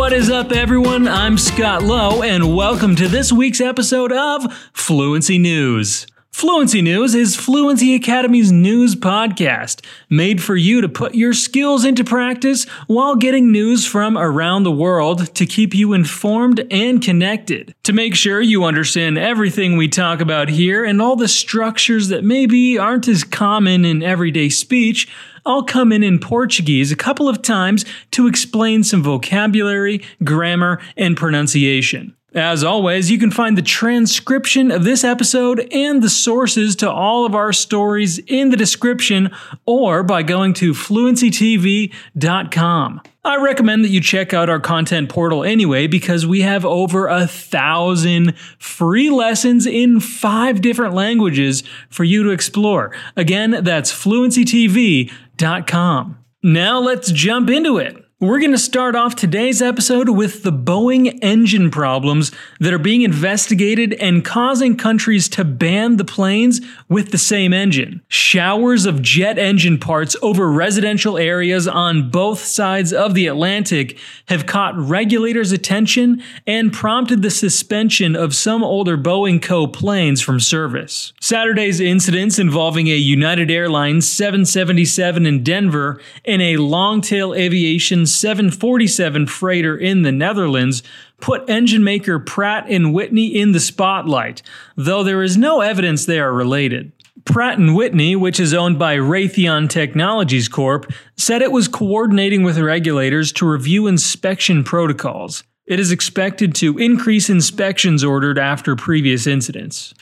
What is up, everyone? I'm Scott Lowe, and welcome to this week's episode of Fluency News. Fluency News is Fluency Academy's news podcast, made for you to put your skills into practice while getting news from around the world to keep you informed and connected. To make sure you understand everything we talk about here and all the structures that maybe aren't as common in everyday speech, I'll come in in Portuguese a couple of times to explain some vocabulary, grammar, and pronunciation. As always, you can find the transcription of this episode and the sources to all of our stories in the description or by going to fluencytv.com. I recommend that you check out our content portal anyway because we have over a thousand free lessons in five different languages for you to explore. Again, that's fluencytv.com. Now let's jump into it. We're going to start off today's episode with the Boeing engine problems that are being investigated and causing countries to ban the planes with the same engine. Showers of jet engine parts over residential areas on both sides of the Atlantic have caught regulators' attention and prompted the suspension of some older Boeing Co. planes from service. Saturday's incidents involving a United Airlines 777 in Denver and a Longtail Aviation 747 freighter in the Netherlands put engine maker Pratt and Whitney in the spotlight, though there is no evidence they are related. Pratt & Whitney, which is owned by Raytheon Technologies Corp, said it was coordinating with regulators to review inspection protocols. It is expected to increase inspections ordered after previous incidents.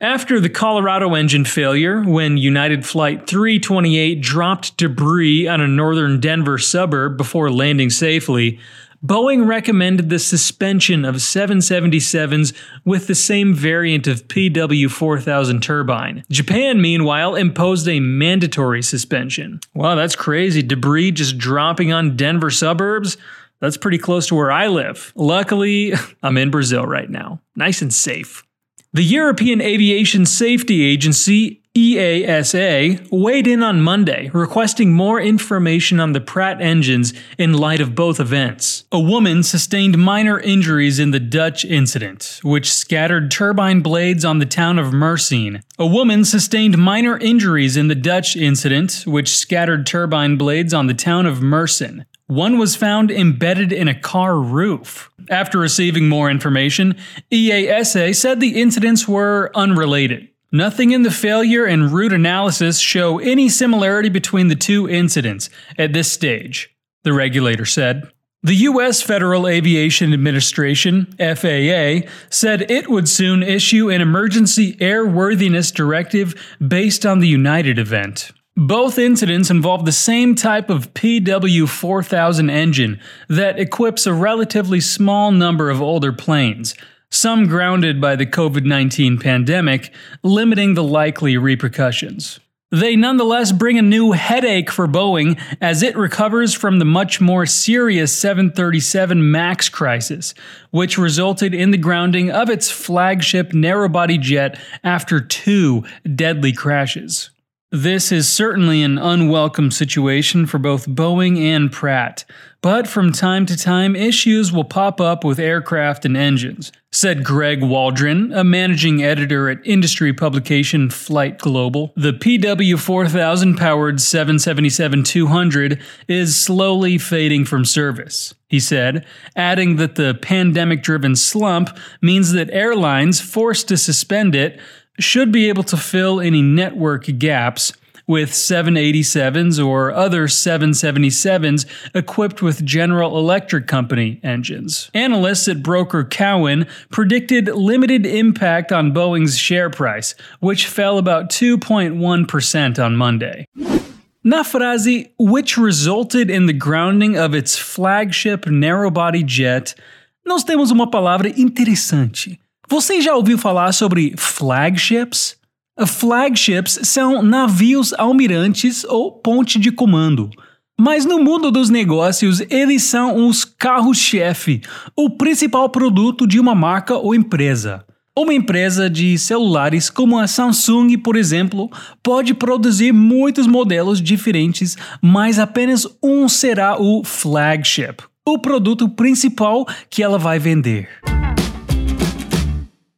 After the Colorado engine failure, when United Flight 328 dropped debris on a northern Denver suburb before landing safely, Boeing recommended the suspension of 777s with the same variant of PW4000 turbine. Japan, meanwhile, imposed a mandatory suspension. Wow, that's crazy. Debris just dropping on Denver suburbs? That's pretty close to where I live. Luckily, I'm in Brazil right now. Nice and safe. The European Aviation Safety Agency, EASA, weighed in on Monday, requesting more information on the Pratt engines in light of both events. A woman sustained minor injuries in the Dutch incident, which scattered turbine blades on the town of Meerssen. A woman sustained minor injuries in the Dutch incident, which scattered turbine blades on the town of Meerssen. One was found embedded in a car roof. After receiving more information, EASA said the incidents were unrelated. Nothing in the failure and root analysis show any similarity between the two incidents at this stage, the regulator said. The U.S. Federal Aviation Administration, FAA, said it would soon issue an emergency airworthiness directive based on the United event. Both incidents involve the same type of PW4000 engine that equips a relatively small number of older planes, some grounded by the COVID 19 pandemic, limiting the likely repercussions. They nonetheless bring a new headache for Boeing as it recovers from the much more serious 737 MAX crisis, which resulted in the grounding of its flagship narrow-body jet after two deadly crashes. This is certainly an unwelcome situation for both Boeing and Pratt, but from time to time issues will pop up with aircraft and engines, said Greg Waldron, a managing editor at industry publication Flight Global. The PW4000 powered 777 200 is slowly fading from service, he said, adding that the pandemic driven slump means that airlines forced to suspend it should be able to fill any network gaps with 787s or other 777s equipped with General Electric Company engines. Analysts at broker Cowen predicted limited impact on Boeing's share price, which fell about 2.1% on Monday. Na frase, which resulted in the grounding of its flagship narrow-body jet, nós temos uma palavra interessante. Você já ouviu falar sobre flagships? Flagships são navios almirantes ou ponte de comando. Mas no mundo dos negócios, eles são os carros-chefe, o principal produto de uma marca ou empresa. Uma empresa de celulares como a Samsung, por exemplo, pode produzir muitos modelos diferentes, mas apenas um será o flagship, o produto principal que ela vai vender.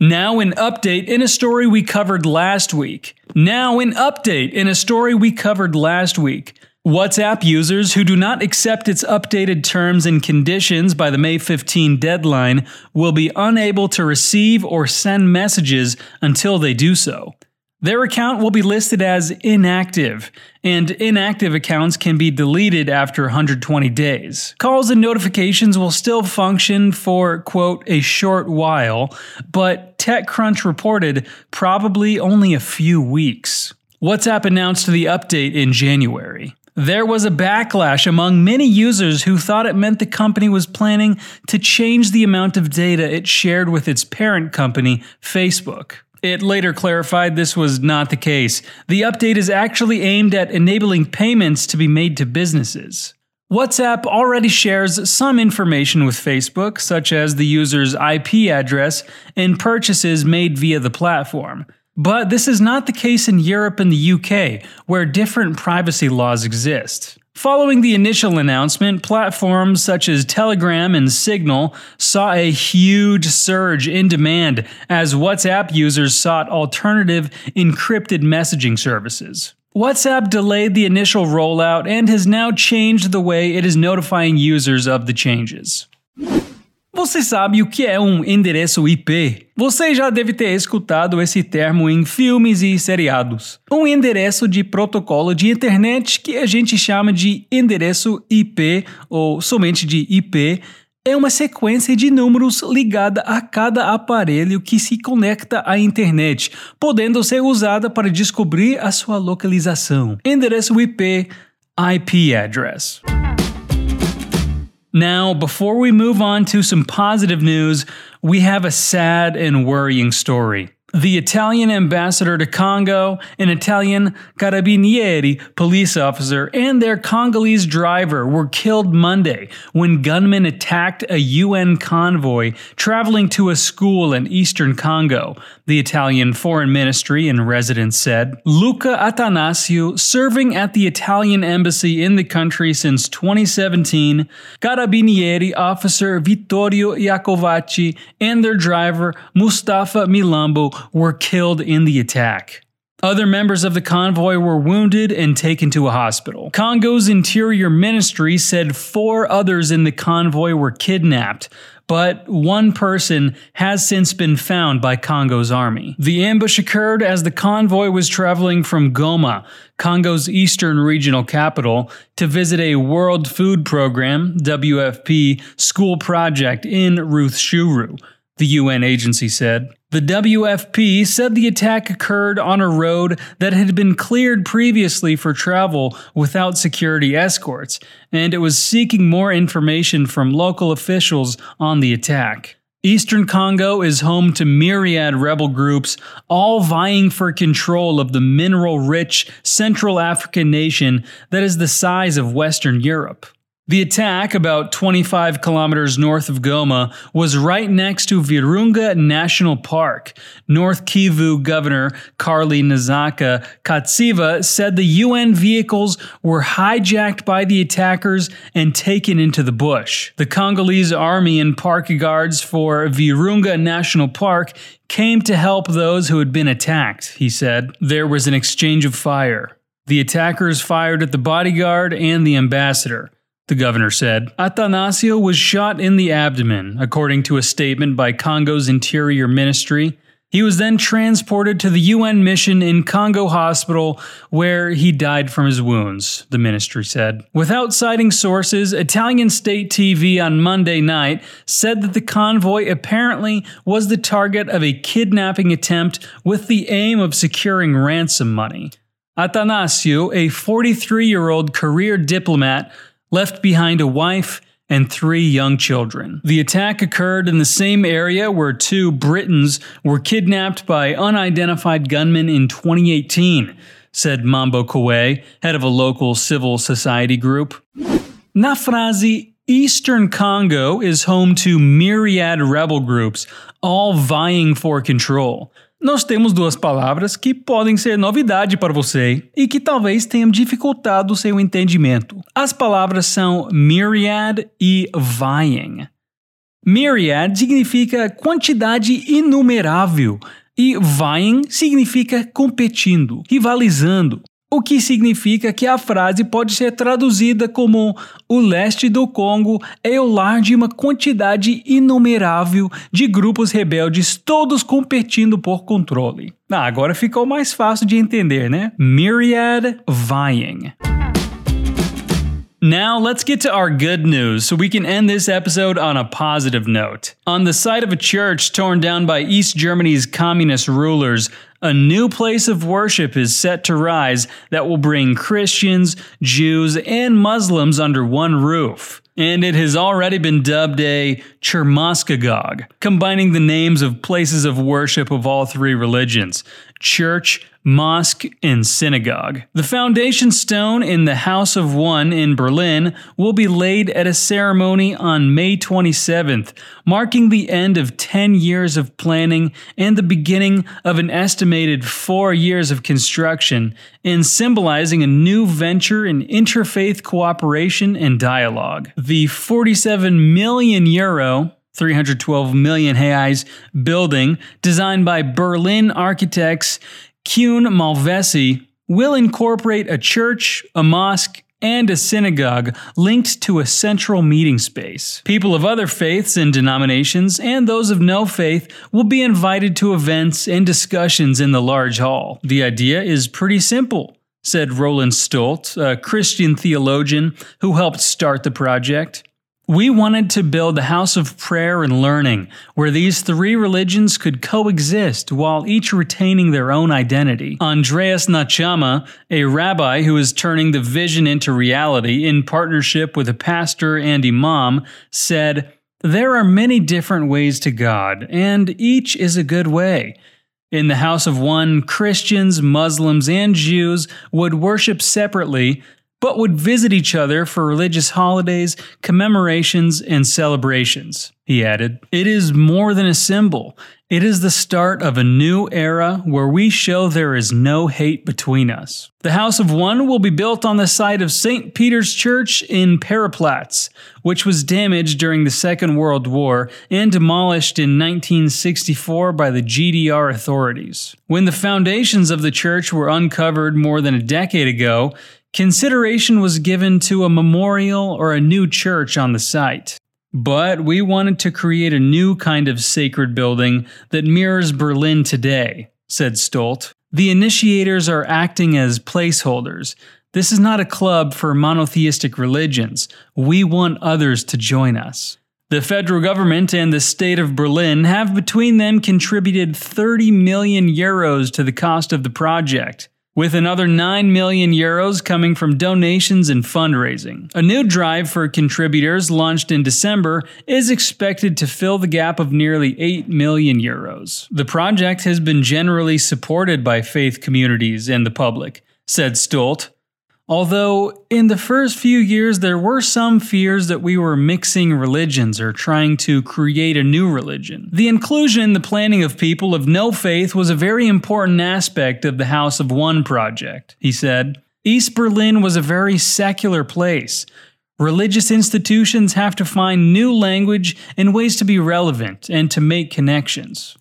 Now, an update in a story we covered last week. Now, an update in a story we covered last week. WhatsApp users who do not accept its updated terms and conditions by the May 15 deadline will be unable to receive or send messages until they do so. Their account will be listed as inactive, and inactive accounts can be deleted after 120 days. Calls and notifications will still function for, quote, a short while, but TechCrunch reported probably only a few weeks. WhatsApp announced the update in January. There was a backlash among many users who thought it meant the company was planning to change the amount of data it shared with its parent company, Facebook. It later clarified this was not the case. The update is actually aimed at enabling payments to be made to businesses. WhatsApp already shares some information with Facebook, such as the user's IP address and purchases made via the platform. But this is not the case in Europe and the UK, where different privacy laws exist. Following the initial announcement, platforms such as Telegram and Signal saw a huge surge in demand as WhatsApp users sought alternative encrypted messaging services. WhatsApp delayed the initial rollout and has now changed the way it is notifying users of the changes. Você sabe o que é um endereço IP? Você já deve ter escutado esse termo em filmes e seriados. Um endereço de protocolo de internet que a gente chama de endereço IP ou somente de IP é uma sequência de números ligada a cada aparelho que se conecta à internet, podendo ser usada para descobrir a sua localização. Endereço IP, IP address. Now, before we move on to some positive news, we have a sad and worrying story. The Italian ambassador to Congo, an Italian carabinieri police officer, and their Congolese driver were killed Monday when gunmen attacked a UN convoy traveling to a school in eastern Congo, the Italian Foreign Ministry in residence said. Luca Attanasio, serving at the Italian embassy in the country since 2017, carabinieri officer Vittorio Iacovacci, and their driver Mustafa Milambo were killed in the attack. Other members of the convoy were wounded and taken to a hospital. Congo's Interior Ministry said four others in the convoy were kidnapped, but one person has since been found by Congo's army. The ambush occurred as the convoy was traveling from Goma, Congo's eastern regional capital, to visit a World Food Program WFP school project in Rutshuru the UN agency said. The WFP said the attack occurred on a road that had been cleared previously for travel without security escorts, and it was seeking more information from local officials on the attack. Eastern Congo is home to myriad rebel groups, all vying for control of the mineral rich Central African nation that is the size of Western Europe. The attack, about 25 kilometers north of Goma, was right next to Virunga National Park. North Kivu Governor Karli Nzaka Katsiva said the UN vehicles were hijacked by the attackers and taken into the bush. The Congolese army and park guards for Virunga National Park came to help those who had been attacked, he said. There was an exchange of fire. The attackers fired at the bodyguard and the ambassador the governor said. Attanasio was shot in the abdomen, according to a statement by Congo's Interior Ministry. He was then transported to the UN mission in Congo Hospital, where he died from his wounds, the ministry said. Without citing sources, Italian state TV on Monday night said that the convoy apparently was the target of a kidnapping attempt with the aim of securing ransom money. Attanasio, a 43 year old career diplomat, left behind a wife and three young children. The attack occurred in the same area where two Britons were kidnapped by unidentified gunmen in 2018, said Mambo Kwe, head of a local civil society group. Na frase Eastern Congo is home to myriad rebel groups, all vying for control. nós temos duas palavras que podem ser novidade para você e que talvez tenham dificultado seu entendimento. As palavras são myriad e vying. Myriad significa quantidade inumerável e vying significa competindo, rivalizando. O que significa que a frase pode ser traduzida como o leste do Congo é o lar de uma quantidade inumerável de grupos rebeldes, todos competindo por controle. Ah, agora ficou mais fácil de entender, né? Myriad vying. Now, let's get to our good news so we can end this episode on a positive note. On the site of a church torn down by East Germany's communist rulers, a new place of worship is set to rise that will bring Christians, Jews, and Muslims under one roof. And it has already been dubbed a Chermoskagog, combining the names of places of worship of all three religions church, mosque, and synagogue. The foundation stone in the House of One in Berlin will be laid at a ceremony on May 27th, marking the end of 10 years of planning and the beginning of an estimated four years of construction, and symbolizing a new venture in interfaith cooperation and dialogue. The 47 million euro 312 million reais building designed by Berlin architects Kuehn Malvezzi will incorporate a church, a mosque, and a synagogue linked to a central meeting space. People of other faiths and denominations, and those of no faith, will be invited to events and discussions in the large hall. The idea is pretty simple, said Roland Stolt, a Christian theologian who helped start the project. We wanted to build a house of prayer and learning where these three religions could coexist while each retaining their own identity. Andreas Nachama, a rabbi who is turning the vision into reality in partnership with a pastor and imam, said, There are many different ways to God, and each is a good way. In the house of one, Christians, Muslims, and Jews would worship separately, but would visit each other for religious holidays, commemorations, and celebrations. He added, It is more than a symbol. It is the start of a new era where we show there is no hate between us. The House of One will be built on the site of St. Peter's Church in Petriplatz, which was damaged during the Second World War and demolished in 1964 by the GDR authorities. When the foundations of the church were uncovered more than a decade ago, Consideration was given to a memorial or a new church on the site. But we wanted to create a new kind of sacred building that mirrors Berlin today, said Stolt. The initiators are acting as placeholders. This is not a club for monotheistic religions. We want others to join us. The federal government and the state of Berlin have between them contributed 30 million euros to the cost of the project with another 9 million euros coming from donations and fundraising. A new drive for contributors launched in December is expected to fill the gap of nearly 8 million euros. The project has been generally supported by faith communities and the public, said Stolt, Although, in the first few years, there were some fears that we were mixing religions or trying to create a new religion. The inclusion in the planning of people of no faith was a very important aspect of the House of One project, he said. East Berlin was a very secular place. Religious institutions have to find new language and ways to be relevant and to make connections.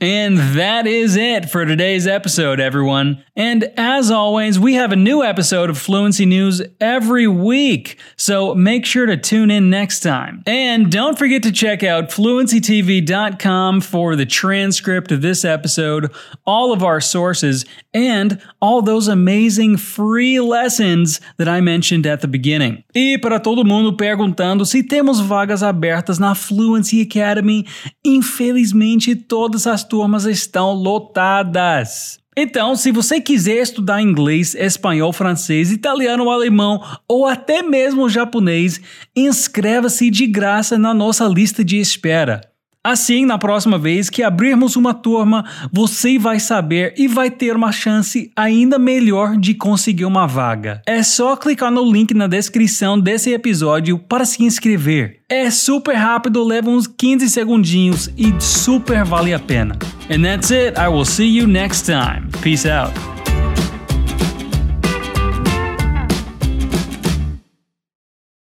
And that is it for today's episode, everyone. And as always, we have a new episode of Fluency News every week, so make sure to tune in next time. And don't forget to check out fluencytv.com for the transcript of this episode, all of our sources, and all those amazing free lessons that I mentioned at the beginning. E para todo mundo perguntando se temos vagas abertas na Fluency Academy, infelizmente todas as turmas estão lotadas. Então, se você quiser estudar inglês, espanhol, francês, italiano, alemão ou até mesmo japonês, inscreva-se de graça na nossa lista de espera. Assim, na próxima vez que abrirmos uma turma, você vai saber e vai ter uma chance ainda melhor de conseguir uma vaga. É só clicar no link na descrição desse episódio para se inscrever. É super rápido, leva uns 15 segundinhos e super vale a pena. And that's it. I will see you next time. Peace out.